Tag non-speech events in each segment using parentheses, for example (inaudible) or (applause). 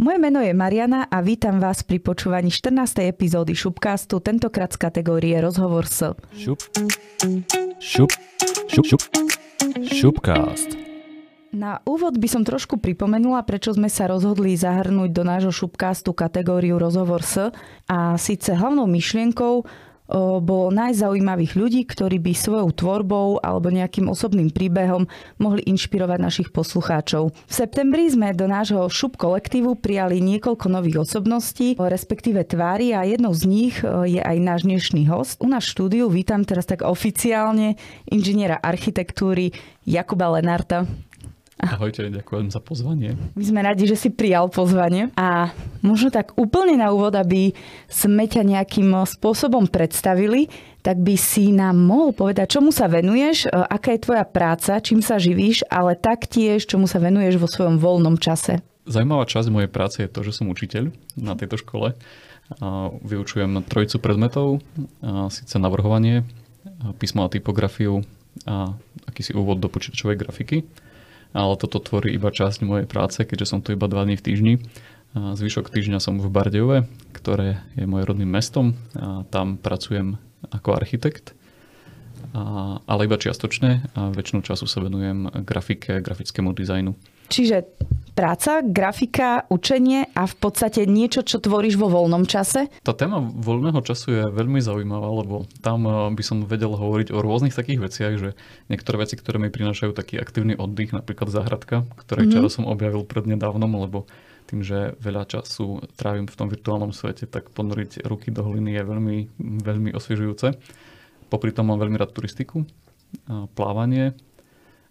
Moje meno je Mariana a vítam vás pri počúvaní 14. epizódy Šupcastu, tentokrát z kategórie Rozhovor s. Šup. Šup. Šup. Šup. Šupcast. Na úvod by som trošku pripomenula, prečo sme sa rozhodli zahrnúť do nášho Šupcastu kategóriu Rozhovor s a síce hlavnou myšlienkou bolo najzaujímavých ľudí, ktorí by svojou tvorbou alebo nejakým osobným príbehom mohli inšpirovať našich poslucháčov. V septembri sme do nášho šup kolektívu prijali niekoľko nových osobností, respektíve tvári a jednou z nich je aj náš dnešný host. U nás štúdiu vítam teraz tak oficiálne inžiniera architektúry Jakuba Lenarta. Ahojte, ďakujem za pozvanie. My sme radi, že si prijal pozvanie a možno tak úplne na úvod, aby sme ťa nejakým spôsobom predstavili, tak by si nám mohol povedať, čomu sa venuješ, e, aká je tvoja práca, čím sa živíš, ale taktiež, čomu sa venuješ vo svojom voľnom čase. Zajímavá časť mojej práce je to, že som učiteľ na tejto škole. Vyučujem trojicu predmetov, síce navrhovanie, písmo a typografiu a akýsi úvod do počítačovej grafiky ale toto tvorí iba časť mojej práce, keďže som tu iba dva dní v týždni. Zvyšok týždňa som v Bardejove, ktoré je môj rodným mestom. A tam pracujem ako architekt, a, ale iba čiastočne a väčšinu času sa venujem grafike, grafickému dizajnu. Čiže práca, grafika, učenie a v podstate niečo, čo tvoríš vo voľnom čase? Tá téma voľného času je veľmi zaujímavá, lebo tam eh, by som vedel hovoriť o rôznych takých veciach, že niektoré veci, ktoré mi prinášajú taký aktívny oddych, napríklad záhradka, ktorej mm-hmm. čaro som objavil prednedávnom, lebo tým, že veľa času trávim v tom virtuálnom svete, tak ponoriť ruky do hliny je veľmi, veľmi osviežujúce. Popri tom mám veľmi rád turistiku, plávanie,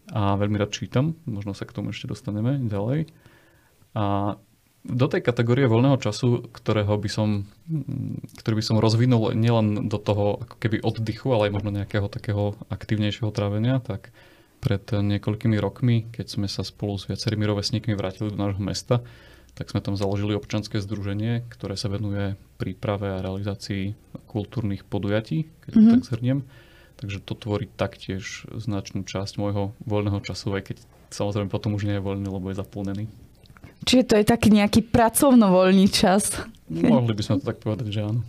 a veľmi rád čítam, možno sa k tomu ešte dostaneme ďalej. A do tej kategórie voľného času, ktorého by som, ktorý by som rozvinul nielen do toho ako keby oddychu, ale aj možno nejakého takého aktívnejšieho trávenia, tak pred niekoľkými rokmi, keď sme sa spolu s viacerými rovesníkmi vrátili do nášho mesta, tak sme tam založili občanské združenie, ktoré sa venuje príprave a realizácii kultúrnych podujatí, keď mm-hmm. tak zhrniem. Takže to tvorí taktiež značnú časť môjho voľného času, aj keď samozrejme potom už nie je voľný, lebo je zaplnený. Čiže to je taký nejaký pracovno-voľný čas. Mohli by sme to tak povedať, že áno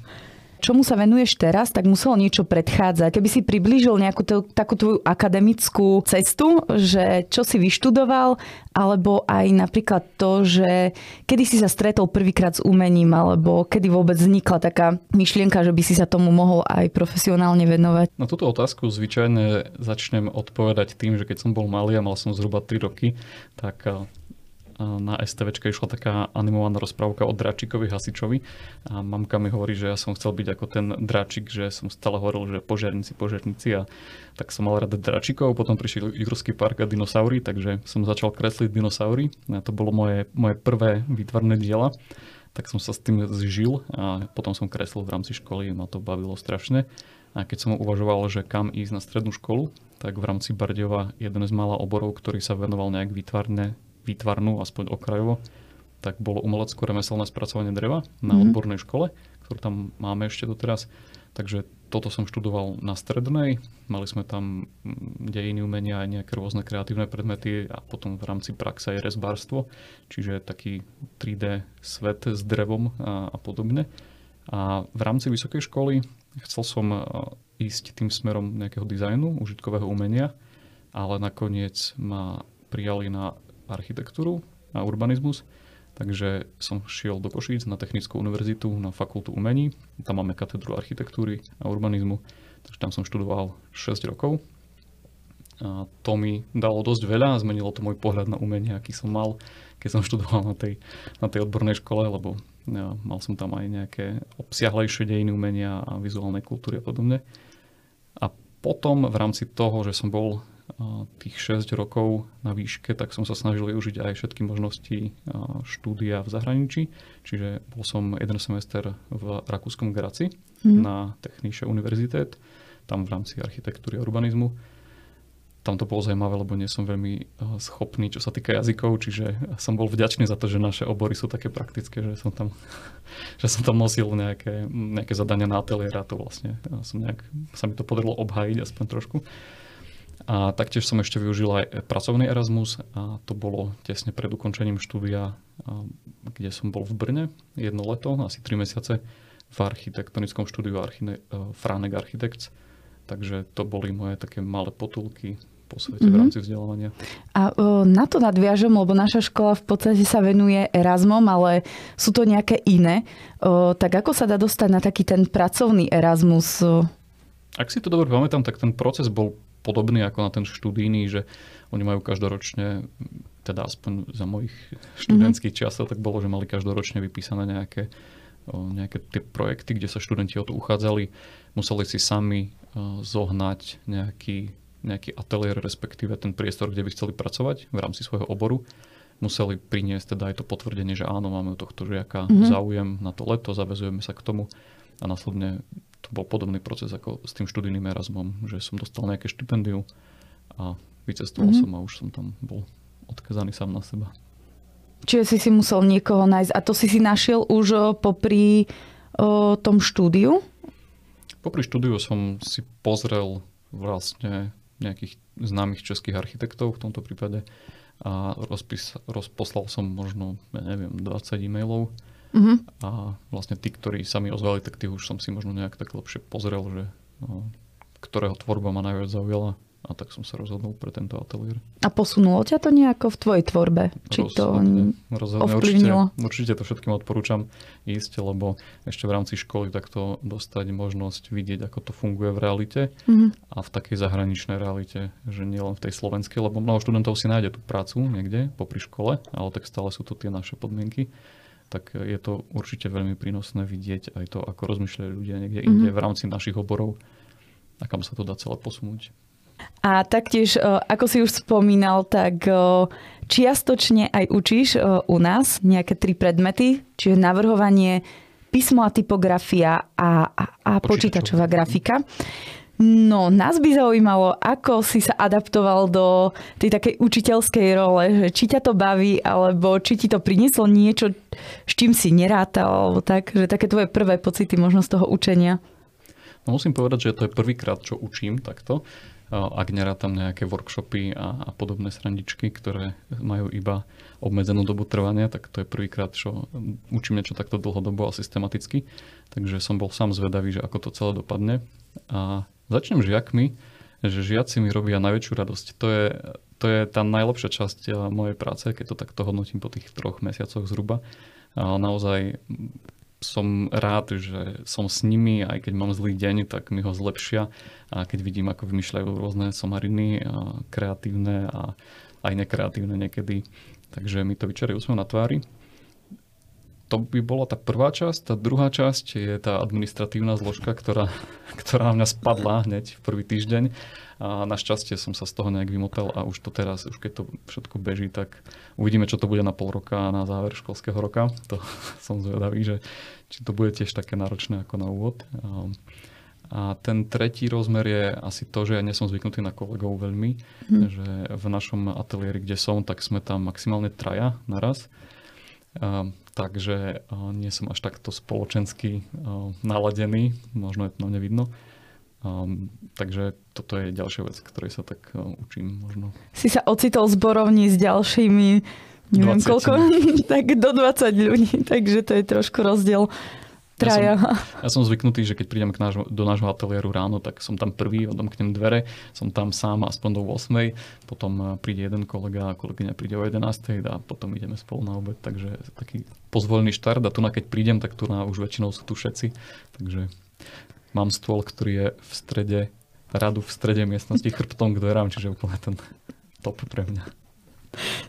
čomu sa venuješ teraz, tak muselo niečo predchádzať. Keby si priblížil nejakú t- takú tvoju akademickú cestu, že čo si vyštudoval, alebo aj napríklad to, že kedy si sa stretol prvýkrát s umením, alebo kedy vôbec vznikla taká myšlienka, že by si sa tomu mohol aj profesionálne venovať? Na túto otázku zvyčajne začnem odpovedať tým, že keď som bol malý a mal som zhruba 3 roky, tak na STVčke išla taká animovaná rozprávka o Dračikovi hasičovi a mamka mi hovorí, že ja som chcel byť ako ten Dračik, že som stále hovoril, že požiarníci, požiarníci a tak som mal rád Dračikov, potom prišiel Jurský park a dinosaury, takže som začal kresliť dinosaury. A to bolo moje, moje prvé výtvarné diela. Tak som sa s tým zžil a potom som kreslil v rámci školy, ma to bavilo strašne. A keď som uvažoval, že kam ísť na strednú školu, tak v rámci Bardejova jeden z mála oborov, ktorý sa venoval nejak výtvarne výtvarnú, aspoň okrajovo, tak bolo umelecko-remeselné spracovanie dreva na mm-hmm. odbornej škole, ktorú tam máme ešte doteraz. Takže toto som študoval na strednej, mali sme tam mm, dejiny umenia aj nejaké rôzne kreatívne predmety a potom v rámci praxe aj rezbárstvo, čiže taký 3D svet s drevom a, a podobne. A v rámci vysokej školy chcel som ísť tým smerom nejakého dizajnu, užitkového umenia, ale nakoniec ma prijali na architektúru a urbanizmus. Takže som šiel do Košíc na Technickú univerzitu na fakultu umení. Tam máme katedru architektúry a urbanizmu. Takže tam som študoval 6 rokov. A to mi dalo dosť veľa a zmenilo to môj pohľad na umenie, aký som mal, keď som (laughs) študoval na tej, na tej odbornej škole, lebo ja, mal som tam aj nejaké obsiahlejšie dejiny umenia a vizuálnej kultúry a podobne. A potom v rámci toho, že som bol tých 6 rokov na výške, tak som sa snažil využiť aj všetky možnosti štúdia v zahraničí. Čiže bol som jeden semester v Rakúskom Graci mm. na Technische Universität, tam v rámci architektúry a urbanizmu. Tam to bolo zaujímavé, lebo nie som veľmi schopný, čo sa týka jazykov, čiže som bol vďačný za to, že naše obory sú také praktické, že som tam, (laughs) že som tam nosil nejaké, nejaké zadania na ateliér a to vlastne som nejak, sa mi to podarilo obhájiť aspoň trošku. A taktiež som ešte využil aj pracovný Erasmus a to bolo tesne pred ukončením štúdia kde som bol v Brne jedno leto, asi 3 mesiace v architektonickom štúdiu Archine, Franek Architects. Takže to boli moje také malé potulky po svete mm-hmm. v mhm. rámci vzdelávania. A o, na to nadviažem, lebo naša škola v podstate sa venuje Erasmom, ale sú to nejaké iné. O, tak ako sa dá dostať na taký ten pracovný Erasmus? Ak si to dobre pamätám, tak ten proces bol podobný ako na ten študijný, že oni majú každoročne, teda aspoň za mojich študentských mm-hmm. časov, tak bolo, že mali každoročne vypísané nejaké, nejaké tie projekty, kde sa študenti o to uchádzali. Museli si sami zohnať nejaký nejaký ateliér, respektíve ten priestor, kde by chceli pracovať v rámci svojho oboru, museli priniesť teda aj to potvrdenie, že áno, máme u tohto žiaka mm-hmm. záujem na to leto, zavezujeme sa k tomu a následne to bol podobný proces ako s tým študijným Erasmom, že som dostal nejaké štipendium a vycestoval mm-hmm. som a už som tam bol odkazaný sám na seba. Čiže si si musel niekoho nájsť. A to si si našiel už popri o, tom štúdiu? Popri štúdiu som si pozrel vlastne nejakých známych českých architektov v tomto prípade a rozpis, rozposlal som možno, ja neviem, 20 e-mailov uh-huh. a vlastne tí, ktorí sa mi ozvali, tak tých už som si možno nejak tak lepšie pozrel, že no, ktorého tvorba ma najviac zaujala a tak som sa rozhodol pre tento ateliér. A posunulo ťa to nejako v tvojej tvorbe? Či rozhodne, to rozhodne. ovplyvnilo? Určite, určite to všetkým odporúčam ísť, lebo ešte v rámci školy takto dostať možnosť vidieť, ako to funguje v realite mm-hmm. a v takej zahraničnej realite, že nielen v tej slovenskej, lebo mnoho študentov si nájde tú prácu niekde popri škole, ale tak stále sú to tie naše podmienky tak je to určite veľmi prínosné vidieť aj to, ako rozmýšľajú ľudia niekde mm-hmm. inde v rámci našich oborov a kam sa to dá celé posunúť. A taktiež, e, ako si už spomínal, tak e, čiastočne aj učíš e, u nás nejaké tri predmety, čiže navrhovanie, písmo a typografia a, a, a počítačová grafika. No, nás by zaujímalo, ako si sa adaptoval do tej takej učiteľskej role, že či ťa to baví, alebo či ti to prinieslo niečo, s čím si nerátal, tak, že také tvoje prvé pocity možno z toho učenia. No musím povedať, že to je prvýkrát, čo učím takto ak nerátam nejaké workshopy a, a podobné srandičky, ktoré majú iba obmedzenú dobu trvania, tak to je prvýkrát, čo učím niečo takto dlhodobo a systematicky. Takže som bol sám zvedavý, že ako to celé dopadne. A začnem žiakmi, že žiaci mi robia najväčšiu radosť. To je, to je tá najlepšia časť mojej práce, keď to takto hodnotím po tých troch mesiacoch zhruba. A naozaj som rád, že som s nimi, aj keď mám zlý deň, tak mi ho zlepšia. A keď vidím, ako vymýšľajú rôzne somariny, a kreatívne a aj nekreatívne niekedy. Takže mi to vyčarí úsmev na tvári. To by bola tá prvá časť. Tá druhá časť je tá administratívna zložka, ktorá, (laughs) ktorá na mňa spadla hneď v prvý týždeň a našťastie som sa z toho nejak vymotal a už to teraz, už keď to všetko beží, tak uvidíme, čo to bude na pol roka a na záver školského roka. To (laughs) som zvedavý, že či to bude tiež také náročné ako na úvod. A ten tretí rozmer je asi to, že ja nie som zvyknutý na kolegov veľmi, hmm. že v našom ateliéri, kde som, tak sme tam maximálne traja naraz. A, takže a, nie som až takto spoločensky a, naladený, možno je to na mne vidno. Um, takže toto je ďalšia vec, ktorej sa tak uh, učím možno. Si sa ocitol v zborovni s ďalšími, neviem 20. koľko, (laughs) tak do 20 ľudí, takže to je trošku rozdiel. Traja. Ja som, ja som zvyknutý, že keď prídem k nášho, do nášho ateliéru ráno, tak som tam prvý, odomknem dvere, som tam sám aspoň do 8, potom príde jeden kolega a kolegyňa príde o 11 a potom ideme spolu na obed, takže taký pozvolený štart a tu na keď prídem, tak tu na už väčšinou sú tu všetci, takže mám stôl, ktorý je v strede radu v strede miestnosti chrbtom k dverám, čiže úplne ten top pre mňa.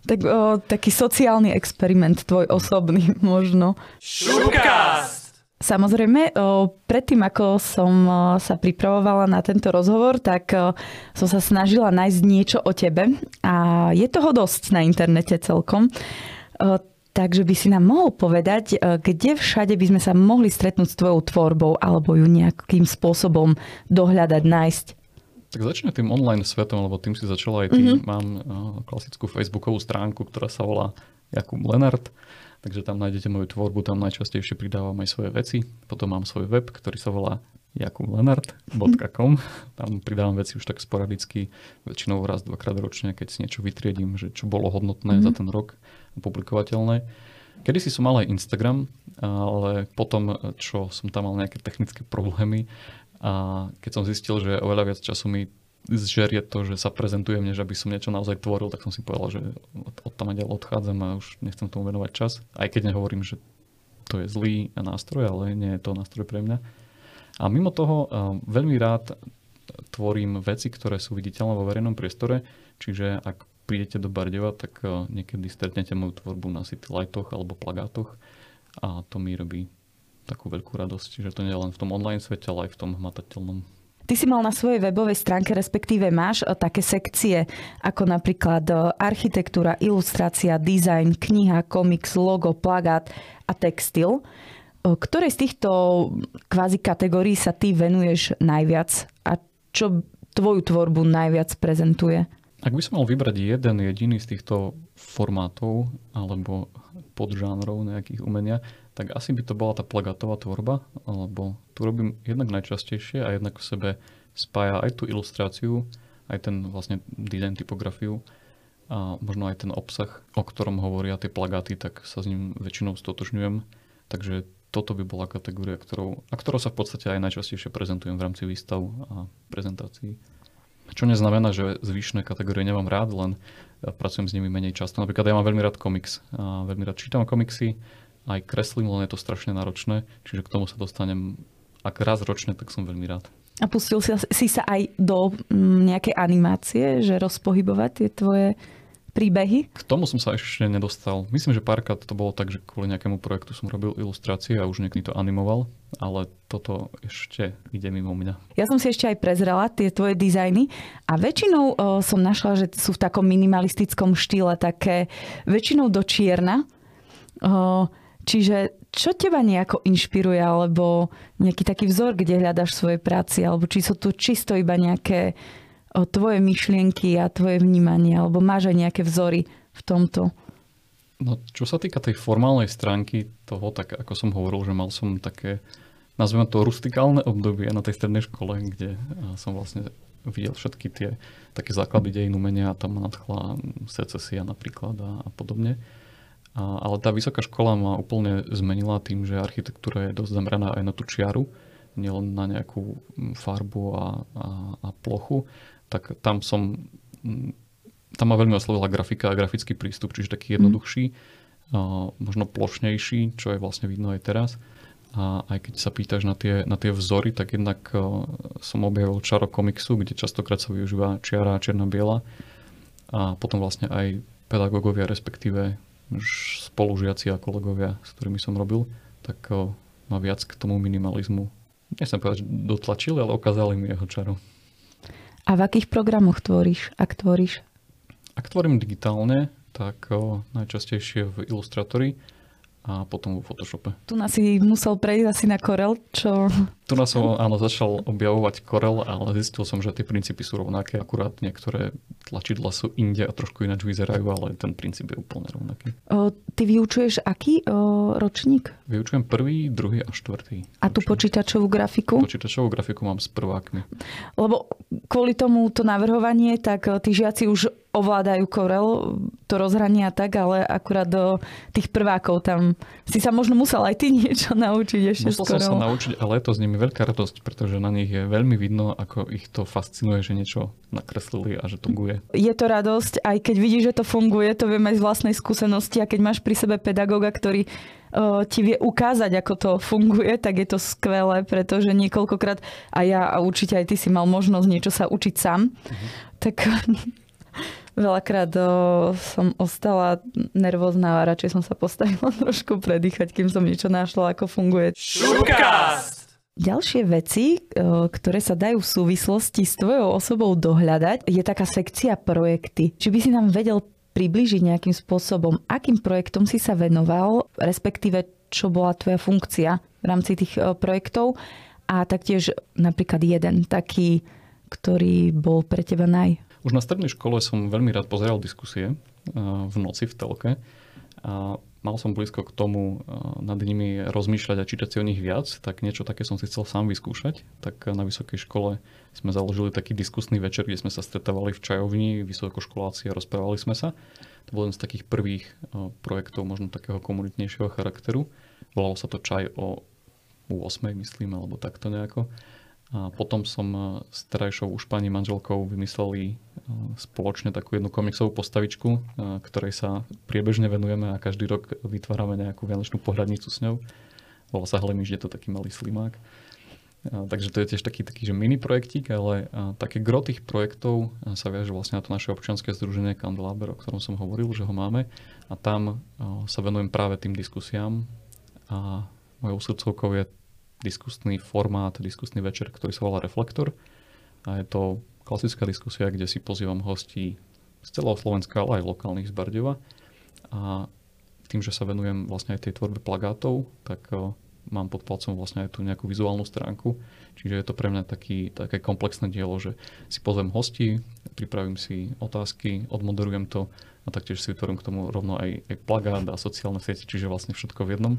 Tak o, taký sociálny experiment tvoj osobný (laughs) možno. Šupkast! Samozrejme, o, predtým ako som o, sa pripravovala na tento rozhovor, tak o, som sa snažila nájsť niečo o tebe a je toho dosť na internete celkom. Takže by si nám mohol povedať, e, kde všade by sme sa mohli stretnúť s tvojou tvorbou alebo ju nejakým spôsobom dohľadať, nájsť? Tak začne tým online svetom, lebo tým si začala aj ty. Mm-hmm. Mám e, klasickú facebookovú stránku, ktorá sa volá Jakub Lenart. Takže tam nájdete moju tvorbu, tam najčastejšie pridávam aj svoje veci. Potom mám svoj web, ktorý sa volá jakublenart.com. Tam pridávam veci už tak sporadicky, väčšinou raz, dvakrát ročne, keď si niečo vytriedím, že čo bolo hodnotné mm-hmm. za ten rok publikovateľné. Kedy si som mal aj Instagram, ale potom, čo som tam mal nejaké technické problémy a keď som zistil, že oveľa viac času mi zžerie to, že sa prezentujem, než aby som niečo naozaj tvoril, tak som si povedal, že od tam ďalej odchádzam a už nechcem tomu venovať čas. Aj keď nehovorím, že to je zlý nástroj, ale nie je to nástroj pre mňa. A mimo toho veľmi rád tvorím veci, ktoré sú viditeľné vo verejnom priestore, čiže ak prídete do Bardeva, tak eh, niekedy stretnete moju tvorbu na city lightoch alebo plagátoch a to mi robí takú veľkú radosť, že to nie je len v tom online svete, ale aj v tom hmatateľnom. Ty si mal na svojej webovej stránke, respektíve máš eh, také sekcie, ako napríklad eh, architektúra, ilustrácia, design, kniha, komiks, logo, plagát a textil. Ktorej z týchto kvázi kategórií sa ty venuješ najviac a čo tvoju tvorbu najviac prezentuje? Ak by som mal vybrať jeden jediný z týchto formátov alebo podžánrov nejakých umenia, tak asi by to bola tá plagátová tvorba, lebo tu robím jednak najčastejšie a jednak v sebe spája aj tú ilustráciu, aj ten vlastne design, typografiu a možno aj ten obsah, o ktorom hovoria tie plagáty, tak sa s ním väčšinou stotožňujem. Takže toto by bola kategória, ktorou, a ktorou sa v podstate aj najčastejšie prezentujem v rámci výstav a prezentácií. Čo neznamená, že zvyšné kategórie nemám rád, len pracujem s nimi menej často. Napríklad ja mám veľmi rád komiks. A veľmi rád čítam komiksy, aj kreslím, len je to strašne náročné, čiže k tomu sa dostanem, ak raz ročne, tak som veľmi rád. A pustil si, si sa aj do mm, nejakej animácie, že rozpohybovať tie tvoje príbehy? K tomu som sa ešte nedostal. Myslím, že párkrát to bolo tak, že kvôli nejakému projektu som robil ilustrácie a už niekto to animoval, ale toto ešte ide mimo mňa. Ja som si ešte aj prezrela tie tvoje dizajny a väčšinou o, som našla, že sú v takom minimalistickom štýle, také väčšinou do čierna. O, čiže čo teba nejako inšpiruje, alebo nejaký taký vzor, kde hľadaš svoje práci, alebo či sú tu čisto iba nejaké o tvoje myšlienky a tvoje vnímanie, alebo máš aj nejaké vzory v tomto? No, čo sa týka tej formálnej stránky toho, tak ako som hovoril, že mal som také, nazveme to rustikálne obdobie na tej strednej škole, kde som vlastne videl všetky tie také základy dejín umenia a tam ma nadchla secesia napríklad a, a podobne. A, ale tá vysoká škola ma úplne zmenila tým, že architektúra je dosť zameraná aj na tú čiaru, nielen na nejakú farbu a, a, a plochu, tak tam som, mm, tam ma veľmi oslovila grafika a grafický prístup, čiže taký jednoduchší, mm. možno plošnejší, čo je vlastne vidno aj teraz. A aj keď sa pýtaš na tie, na tie vzory, tak jednak som objavil čaro komiksu, kde častokrát sa využíva čiara a čierna-biela. A potom vlastne aj pedagógovia, respektíve spolužiaci a kolegovia, s ktorými som robil, tak ma viac k tomu minimalizmu, nechcem povedať, že dotlačili, ale ukázali mi jeho čaro. A v akých programoch tvoríš, ak tvoríš? Ak tvorím digitálne, tak o, najčastejšie v Illustratory a potom vo Photoshope. Tu nás si musel prejsť asi na Corel, čo... Tu nás som áno, začal objavovať Corel, ale zistil som, že tie princípy sú rovnaké, akurát niektoré tlačidla sú inde a trošku ináč vyzerajú, ale ten princíp je úplne rovnaký. O, ty vyučuješ aký o, ročník? Vyučujem prvý, druhý a štvrtý. A tu počítačovú grafiku? Počítačovú grafiku mám s prvákmi. Lebo kvôli tomu to navrhovanie, tak tí žiaci už ovládajú Corel, to rozhranie a tak, ale akurát do tých prvákov tam si sa možno musel aj ty (laughs) niečo naučiť ešte Musel som sa naučiť, ale je to s nimi veľká radosť, pretože na nich je veľmi vidno, ako ich to fascinuje, že niečo nakreslili a že to guje. Je to radosť, aj keď vidíš, že to funguje, to viem aj z vlastnej skúsenosti a keď máš pri sebe pedagóga, ktorý ti vie ukázať, ako to funguje, tak je to skvelé, pretože niekoľkokrát a ja a určite aj ty si mal možnosť niečo sa učiť sám, uh-huh. tak (laughs) Veľakrát o, som ostala nervózna a radšej som sa postavila (laughs) trošku predýchať, kým som niečo našla, ako funguje. Šupkast! Ďalšie veci, ktoré sa dajú v súvislosti s tvojou osobou dohľadať, je taká sekcia projekty. Či by si nám vedel približiť nejakým spôsobom, akým projektom si sa venoval, respektíve čo bola tvoja funkcia v rámci tých projektov a taktiež napríklad jeden taký, ktorý bol pre teba naj, už na strednej škole som veľmi rád pozeral diskusie v noci v telke a mal som blízko k tomu nad nimi rozmýšľať a čítať si o nich viac, tak niečo také som si chcel sám vyskúšať. Tak na vysokej škole sme založili taký diskusný večer, kde sme sa stretávali v čajovni, vysokoškoláci a rozprávali sme sa. To bol jeden z takých prvých projektov možno takého komunitnejšieho charakteru. Volalo sa to Čaj o 8, myslím, alebo takto nejako. A potom som s terajšou už pani manželkou vymysleli spoločne takú jednu komiksovú postavičku, ktorej sa priebežne venujeme a každý rok vytvárame nejakú vianočnú pohľadnicu s ňou. Volá sa Hlemiš, je to taký malý slimák. A, takže to je tiež taký, taký že mini projektík, ale a, také gro tých projektov sa viaže vlastne na to naše občianske združenie Candelaber, o ktorom som hovoril, že ho máme. A tam a, sa venujem práve tým diskusiám. A mojou srdcovkou je diskusný formát, diskusný večer, ktorý sa volá Reflektor. A je to klasická diskusia, kde si pozývam hostí z celého Slovenska, ale aj lokálnych z Bardeva. A tým, že sa venujem vlastne aj tej tvorbe plagátov, tak mám pod palcom vlastne aj tú nejakú vizuálnu stránku. Čiže je to pre mňa taký, také komplexné dielo, že si pozvem hosti, pripravím si otázky, odmoderujem to a taktiež si vytvorím k tomu rovno aj, aj plagát a sociálne siete, čiže vlastne všetko v jednom.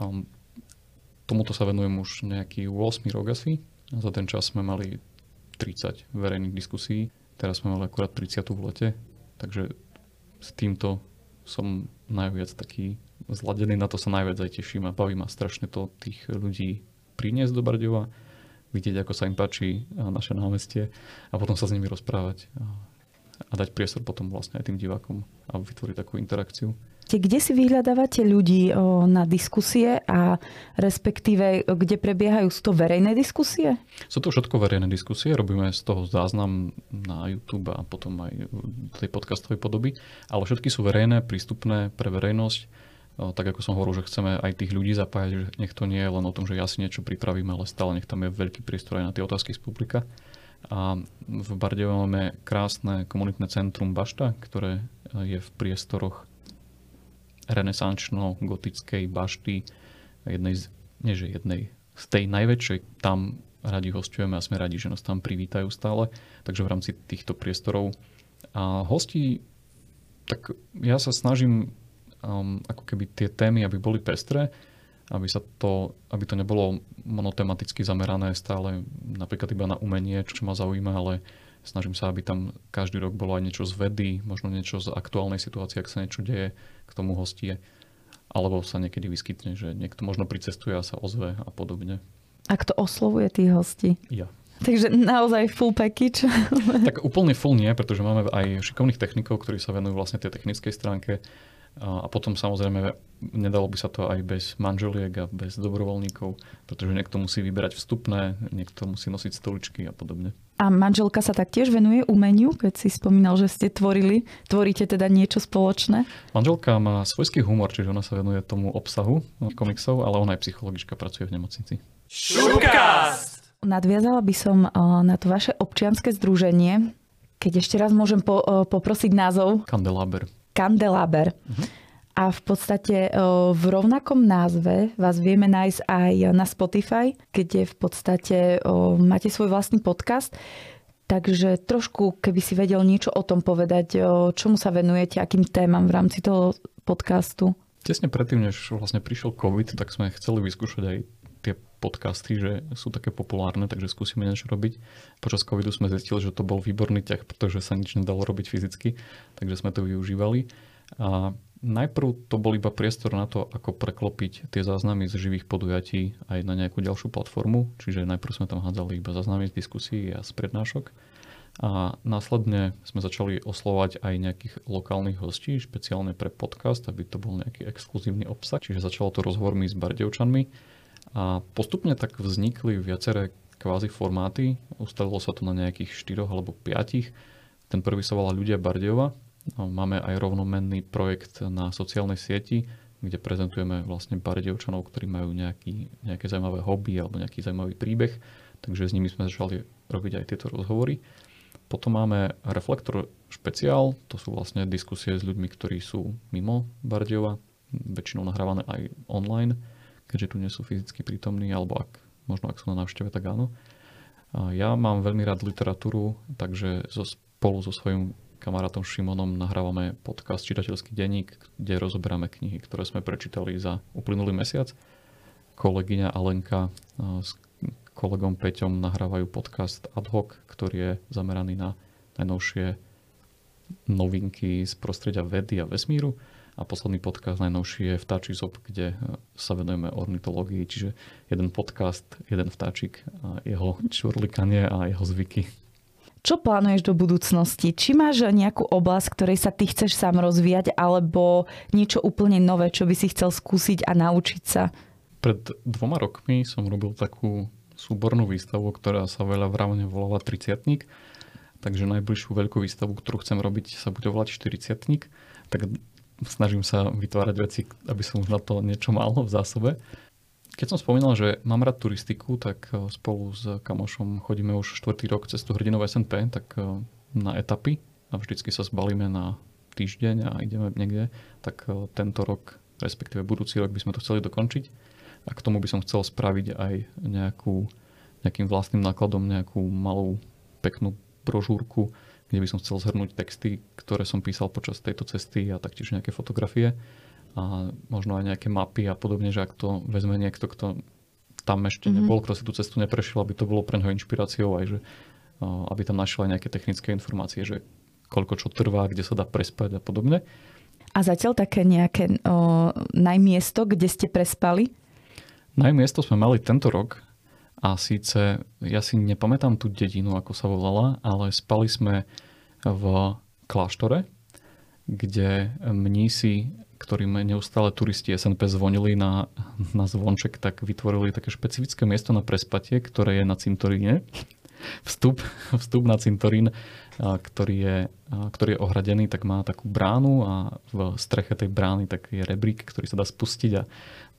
Um, tomuto sa venujem už nejaký 8 rok asi. Za ten čas sme mali 30 verejných diskusí. Teraz sme mali akurát 30 v lete. Takže s týmto som najviac taký zladený, na to sa najviac aj teším a baví ma strašne to tých ľudí priniesť do Bardeva, vidieť, ako sa im páči naše námestie a potom sa s nimi rozprávať a dať priestor potom vlastne aj tým divákom a vytvoriť takú interakciu. Kde si vyhľadávate ľudí na diskusie a respektíve kde prebiehajú z to verejné diskusie? Sú to všetko verejné diskusie, robíme z toho záznam na YouTube a potom aj tej podcastovej podoby, ale všetky sú verejné, prístupné pre verejnosť tak ako som hovoril, že chceme aj tých ľudí zapájať, že nech to nie je len o tom, že ja si niečo pripravím, ale stále nech tam je veľký priestor aj na tie otázky z publika. A v Bardeve máme krásne komunitné centrum Bašta, ktoré je v priestoroch renesančno-gotickej bašty, jednej z, nie že jednej, z tej najväčšej, tam radi hostujeme a sme radi, že nás tam privítajú stále, takže v rámci týchto priestorov. A hosti, tak ja sa snažím um, ako keby tie témy, aby boli pestré, aby, sa to, aby to nebolo monotematicky zamerané stále napríklad iba na umenie, čo ma zaujíma, ale snažím sa, aby tam každý rok bolo aj niečo z vedy, možno niečo z aktuálnej situácie, ak sa niečo deje, k tomu hostie. Alebo sa niekedy vyskytne, že niekto možno pricestuje a sa ozve a podobne. A kto oslovuje tých hostí? Ja. Takže naozaj full package? (laughs) tak úplne full nie, pretože máme aj šikovných technikov, ktorí sa venujú vlastne tej technickej stránke a potom samozrejme nedalo by sa to aj bez manželiek a bez dobrovoľníkov, pretože niekto musí vyberať vstupné, niekto musí nosiť stoličky a podobne. A manželka sa taktiež venuje umeniu, keď si spomínal, že ste tvorili. Tvoríte teda niečo spoločné? Manželka má svojský humor, čiže ona sa venuje tomu obsahu komiksov, ale ona aj psychologička, pracuje v nemocnici. Šupkast! Nadviazala by som eh, na to vaše občianske združenie. Keď ešte raz môžem po, eh, poprosiť názov. Kandelaber. Kandelaber. Uh-huh. A v podstate v rovnakom názve vás vieme nájsť aj na Spotify, kde v podstate máte svoj vlastný podcast. Takže trošku, keby si vedel niečo o tom povedať, čomu sa venujete, akým témam v rámci toho podcastu. Tesne predtým, než vlastne prišiel COVID, tak sme chceli vyskúšať aj tie podcasty, že sú také populárne, takže skúsime niečo robiť. Počas covidu sme zistili, že to bol výborný ťah, pretože sa nič nedalo robiť fyzicky, takže sme to využívali. A najprv to bol iba priestor na to, ako preklopiť tie záznamy z živých podujatí aj na nejakú ďalšiu platformu, čiže najprv sme tam hádzali iba záznamy z diskusí a z prednášok. A následne sme začali oslovať aj nejakých lokálnych hostí, špeciálne pre podcast, aby to bol nejaký exkluzívny obsah. Čiže začalo to rozhovormi s Bardevčanmi a postupne tak vznikli viaceré kvázi formáty. Ustalilo sa to na nejakých 4 alebo 5. Ten prvý sa volá Ľudia Bardejova. Máme aj rovnomenný projekt na sociálnej sieti, kde prezentujeme vlastne Bardejovčanov, ktorí majú nejaký, nejaké zaujímavé hobby alebo nejaký zaujímavý príbeh. Takže s nimi sme začali robiť aj tieto rozhovory. Potom máme Reflektor špeciál, to sú vlastne diskusie s ľuďmi, ktorí sú mimo Bardejova, väčšinou nahrávané aj online keďže tu nie sú fyzicky prítomní, alebo ak, možno ak sú na návšteve, tak áno. A ja mám veľmi rád literatúru, takže so, spolu so svojím kamarátom Šimonom nahrávame podcast Čitateľský denník, kde rozoberáme knihy, ktoré sme prečítali za uplynulý mesiac. Kolegyňa Alenka s kolegom Peťom nahrávajú podcast Ad hoc, ktorý je zameraný na najnovšie novinky z prostredia vedy a vesmíru. A posledný podcast najnovší je Vtáči zob, kde sa venujeme ornitológii, čiže jeden podcast, jeden vtáčik a jeho čurlikanie a jeho zvyky. Čo plánuješ do budúcnosti? Či máš nejakú oblasť, ktorej sa ty chceš sám rozvíjať, alebo niečo úplne nové, čo by si chcel skúsiť a naučiť sa? Pred dvoma rokmi som robil takú súbornú výstavu, ktorá sa veľa vravne volala 30 takže najbližšiu veľkú výstavu, ktorú chcem robiť, sa bude volať 40 tak snažím sa vytvárať veci, aby som už na to niečo mal v zásobe. Keď som spomínal, že mám rád turistiku, tak eh, spolu s kamošom chodíme už štvrtý rok cez tú hrdinov SNP, tak eh, na etapy a vždycky sa zbalíme na týždeň a ideme niekde, tak eh, tento rok, respektíve budúci rok by sme to chceli dokončiť. A k tomu by som chcel spraviť aj nejakú, nejakým vlastným nákladom nejakú malú peknú brožúrku, kde by som chcel zhrnúť texty, ktoré som písal počas tejto cesty a taktiež nejaké fotografie a možno aj nejaké mapy a podobne, že ak to vezme niekto, kto tam ešte mm-hmm. nebol, kto si tú cestu neprešiel, aby to bolo pre neho inšpiráciou aj, že aby tam našiel aj nejaké technické informácie, že koľko čo trvá, kde sa dá prespať a podobne. A zatiaľ také nejaké o, najmiesto, kde ste prespali? Najmiesto sme mali tento rok a síce, ja si nepamätám tú dedinu, ako sa volala, ale spali sme v kláštore, kde mnísi ktorým neustále turisti SNP zvonili na, na zvonček, tak vytvorili také špecifické miesto na prespatie, ktoré je na cintoríne. Vstup, vstup na cintorín, ktorý je, ktorý je ohradený, tak má takú bránu a v streche tej brány tak je rebrík, ktorý sa dá spustiť. A,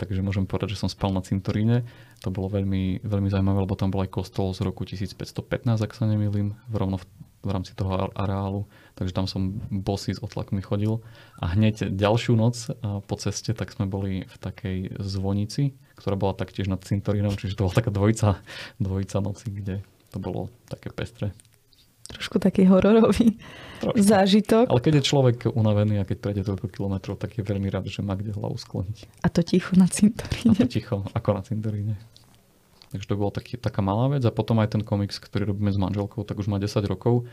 takže môžem povedať, že som spal na cintoríne. To bolo veľmi, veľmi zaujímavé, lebo tam bol aj kostol z roku 1515, ak sa nemýlim, rovno v v rámci toho areálu, takže tam som bosý s otlakmi chodil. A hneď ďalšiu noc po ceste tak sme boli v takej zvonici, ktorá bola taktiež nad cintorínom, čiže to bola taká dvojica, (laughs) dvojica noci, kde to bolo také pestré. Trošku taký hororový Trošku. zážitok. Ale keď je človek unavený a keď prejde toľko kilometrov, tak je veľmi rád, že má kde hlavu skloniť. A to ticho na cintoríne. A to ticho, ako na cintoríne. Takže to bola taký, taká malá vec. A potom aj ten komiks, ktorý robíme s manželkou, tak už má 10 rokov,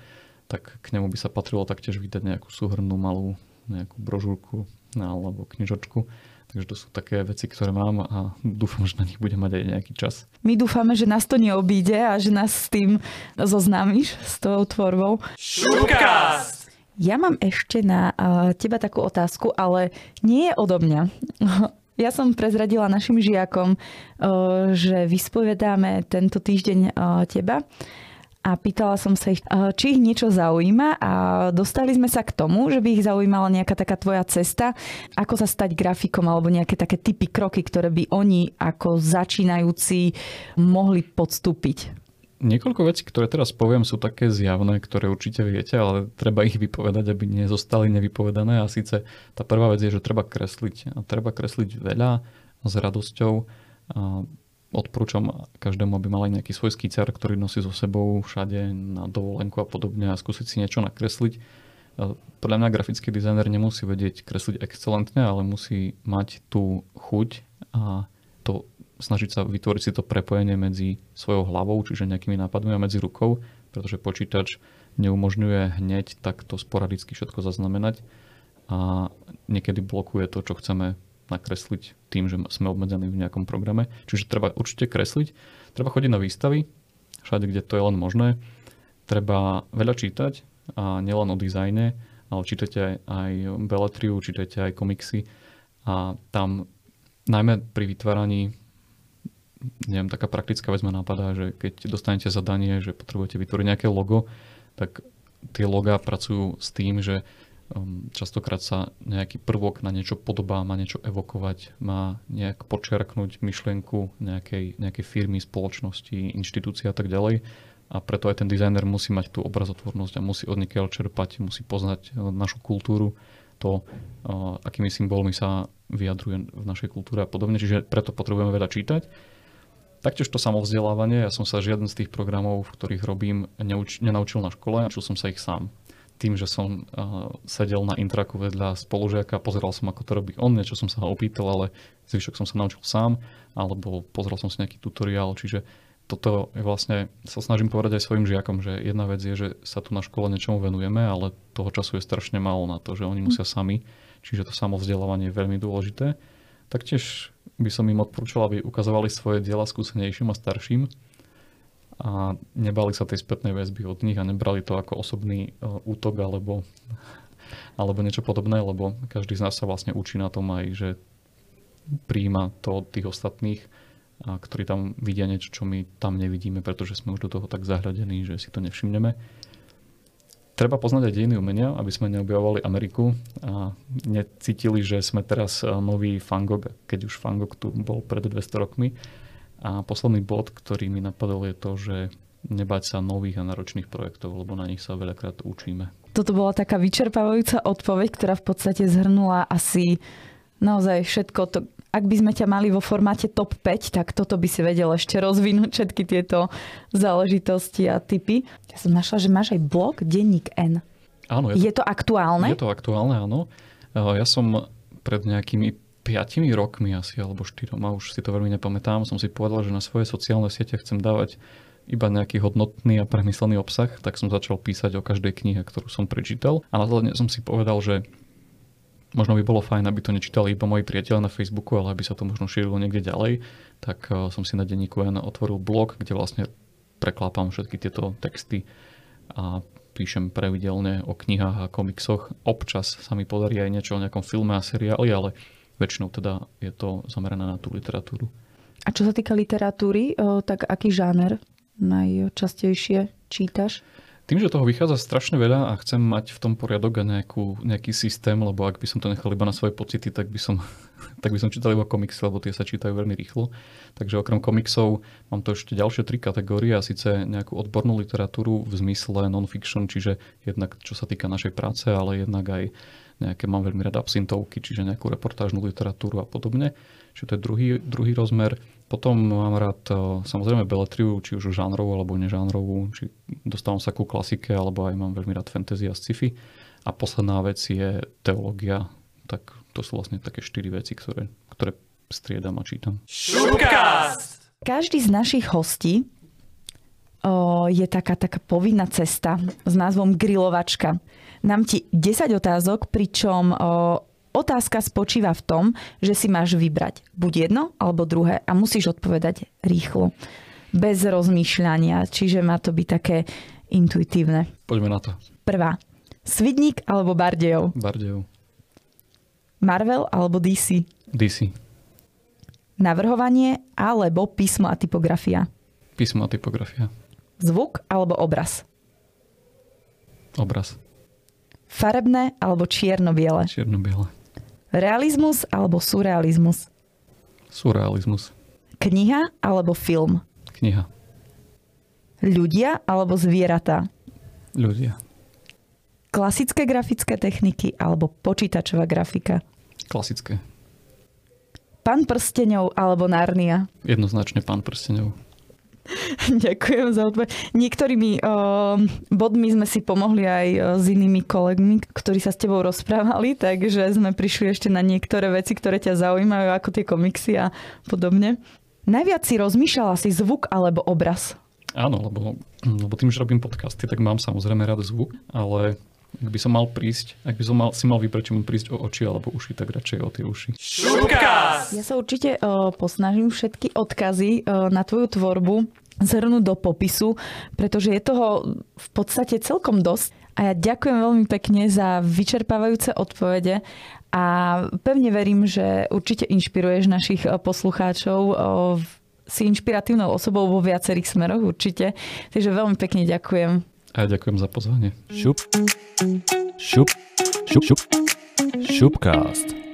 tak k nemu by sa patrilo taktiež vydať nejakú súhrnú malú nejakú brožúrku alebo knižočku. Takže to sú také veci, ktoré mám a dúfam, že na nich budem mať aj nejaký čas. My dúfame, že nás to neobíde a že nás s tým zoznámiš, s tou tvorbou. Šupcast! Ja mám ešte na teba takú otázku, ale nie je odo mňa. (laughs) Ja som prezradila našim žiakom, že vyspovedáme tento týždeň teba a pýtala som sa ich, či ich niečo zaujíma a dostali sme sa k tomu, že by ich zaujímala nejaká taká tvoja cesta, ako sa stať grafikom alebo nejaké také typy kroky, ktoré by oni ako začínajúci mohli podstúpiť. Niekoľko vecí, ktoré teraz poviem, sú také zjavné, ktoré určite viete, ale treba ich vypovedať, aby nezostali nevypovedané. A síce tá prvá vec je, že treba kresliť. A treba kresliť veľa s radosťou. A odporúčam každému, aby mal aj nejaký svoj skicár, ktorý nosí so sebou všade na dovolenku a podobne a skúsiť si niečo nakresliť. Podľa mňa grafický dizajner nemusí vedieť kresliť excelentne, ale musí mať tú chuť a to snažiť sa vytvoriť si to prepojenie medzi svojou hlavou, čiže nejakými nápadmi a medzi rukou, pretože počítač neumožňuje hneď takto sporadicky všetko zaznamenať a niekedy blokuje to, čo chceme nakresliť tým, že sme obmedzení v nejakom programe. Čiže treba určite kresliť, treba chodiť na výstavy, všade, kde to je len možné. Treba veľa čítať a nielen o dizajne, ale čítajte aj beletriu, čítajte aj komiksy a tam najmä pri vytváraní neviem, taká praktická vec ma napadá, že keď dostanete zadanie, že potrebujete vytvoriť nejaké logo, tak tie logá pracujú s tým, že um, častokrát sa nejaký prvok na niečo podobá, má niečo evokovať, má nejak počiarknúť myšlienku nejakej, nejakej firmy, spoločnosti, inštitúcie a tak ďalej. A preto aj ten dizajner musí mať tú obrazotvornosť a musí od čerpať, musí poznať uh, našu kultúru, to, uh, akými symbolmi sa vyjadruje v našej kultúre a podobne. Čiže preto potrebujeme veľa čítať. Taktiež to samovzdelávanie, ja som sa žiaden z tých programov, v ktorých robím, neuč- nenaučil na škole, učil som sa ich sám. Tým, že som uh, sedel na intraku vedľa spolužiaka, pozeral som, ako to robí on, niečo som sa ho opýtal, ale zvyšok som sa naučil sám, alebo pozrel som si nejaký tutoriál, čiže toto je vlastne, sa snažím povedať aj svojim žiakom, že jedna vec je, že sa tu na škole niečomu venujeme, ale toho času je strašne málo na to, že oni musia sami, čiže to samovzdelávanie je veľmi dôležité. Taktiež by som im odporúčal, aby ukazovali svoje diela skúsenejším a starším a nebali sa tej spätnej väzby od nich a nebrali to ako osobný uh, útok alebo, alebo niečo podobné, lebo každý z nás sa vlastne učí na tom aj, že príjima to od tých ostatných a ktorí tam vidia niečo, čo my tam nevidíme, pretože sme už do toho tak zahradení, že si to nevšimneme. Treba poznať aj dejiny umenia, aby sme neobjavovali Ameriku a necítili, že sme teraz nový Fangog, keď už Fangog tu bol pred 200 rokmi. A posledný bod, ktorý mi napadol, je to, že nebať sa nových a náročných projektov, lebo na nich sa veľakrát učíme. Toto bola taká vyčerpávajúca odpoveď, ktorá v podstate zhrnula asi naozaj všetko to, ak by sme ťa mali vo formáte top 5, tak toto by si vedel ešte rozvinúť všetky tieto záležitosti a typy. Ja som našla, že máš aj blog Denník N. Áno, je, je to, to aktuálne? Je to aktuálne, áno. Ja som pred nejakými 5 rokmi asi, alebo 4, a už si to veľmi nepamätám, som si povedal, že na svoje sociálne siete chcem dávať iba nejaký hodnotný a premyslený obsah, tak som začal písať o každej knihe, ktorú som prečítal. A následne som si povedal, že možno by bolo fajn, aby to nečítali iba moji priateľe na Facebooku, ale aby sa to možno šírilo niekde ďalej, tak eh, som si na denníku N otvoril blog, kde vlastne preklápam všetky tieto texty a píšem pravidelne o knihách a komiksoch. Občas sa mi podarí aj niečo o nejakom filme a seriáli, ale väčšinou teda je to zamerané na tú literatúru. A čo sa týka literatúry, tak aký žáner najčastejšie čítaš? Tým, že toho vychádza strašne veľa a chcem mať v tom poriadok a nejakú, nejaký systém, lebo ak by som to nechal iba na svoje pocity, tak by som, (laughs) tak by som čítal iba komiksy, lebo tie sa čítajú veľmi rýchlo. Takže okrem komiksov mám to ešte ďalšie tri kategórie a síce nejakú odbornú literatúru v zmysle non-fiction, čiže jednak čo sa týka našej práce, ale jednak aj nejaké, mám veľmi rada absintovky, čiže nejakú reportážnu literatúru a podobne. Čiže to je druhý, druhý rozmer. Potom mám rád e, samozrejme beletriu, či už žánrovú alebo nežánrovú, či dostávam sa ku klasike, alebo aj mám veľmi rád fantasy a sci-fi. A posledná vec je teológia. Tak to sú vlastne také štyri veci, ktoré, ktoré striedam a čítam. Šupcast! Každý z našich hostí o, je taká, taká povinná cesta s názvom grilovačka. Nám ti 10 otázok, pričom Otázka spočíva v tom, že si máš vybrať buď jedno alebo druhé a musíš odpovedať rýchlo. Bez rozmýšľania, čiže má to byť také intuitívne. Poďme na to. Prvá. Svidník alebo Bardejov? Bardejov. Marvel alebo DC? DC. Navrhovanie alebo písmo a typografia? Písmo a typografia. Zvuk alebo obraz? Obraz. Farebné alebo čierno-biele? Čierno-biele. Realizmus alebo surrealizmus? Surrealizmus. Kniha alebo film? Kniha. Ľudia alebo zvieratá? Ľudia. Klasické grafické techniky alebo počítačová grafika? Klasické. Pán prstenov alebo Narnia? Jednoznačne pán prstenov. (laughs) Ďakujem za odpoveď. Niektorými uh, bodmi sme si pomohli aj uh, s inými kolegmi, ktorí sa s tebou rozprávali, takže sme prišli ešte na niektoré veci, ktoré ťa zaujímajú, ako tie komiksy a podobne. Najviac si rozmýšľala si zvuk alebo obraz? Áno, lebo, lebo tým, že robím podcasty, tak mám samozrejme rád zvuk, ale ak by som mal prísť, ak by som mal, si mal vybrať, či mám prísť o oči alebo uši, tak radšej o tie uši. Šupkas! Ja sa určite uh, posnažím všetky odkazy uh, na tvoju tvorbu zhrnúť do popisu, pretože je toho v podstate celkom dosť. A ja ďakujem veľmi pekne za vyčerpávajúce odpovede a pevne verím, že určite inšpiruješ našich poslucháčov si inšpiratívnou osobou vo viacerých smeroch určite. Takže veľmi pekne ďakujem. A ja ďakujem za pozvanie. Šup. Šup. Šup. Šup. Šupcast.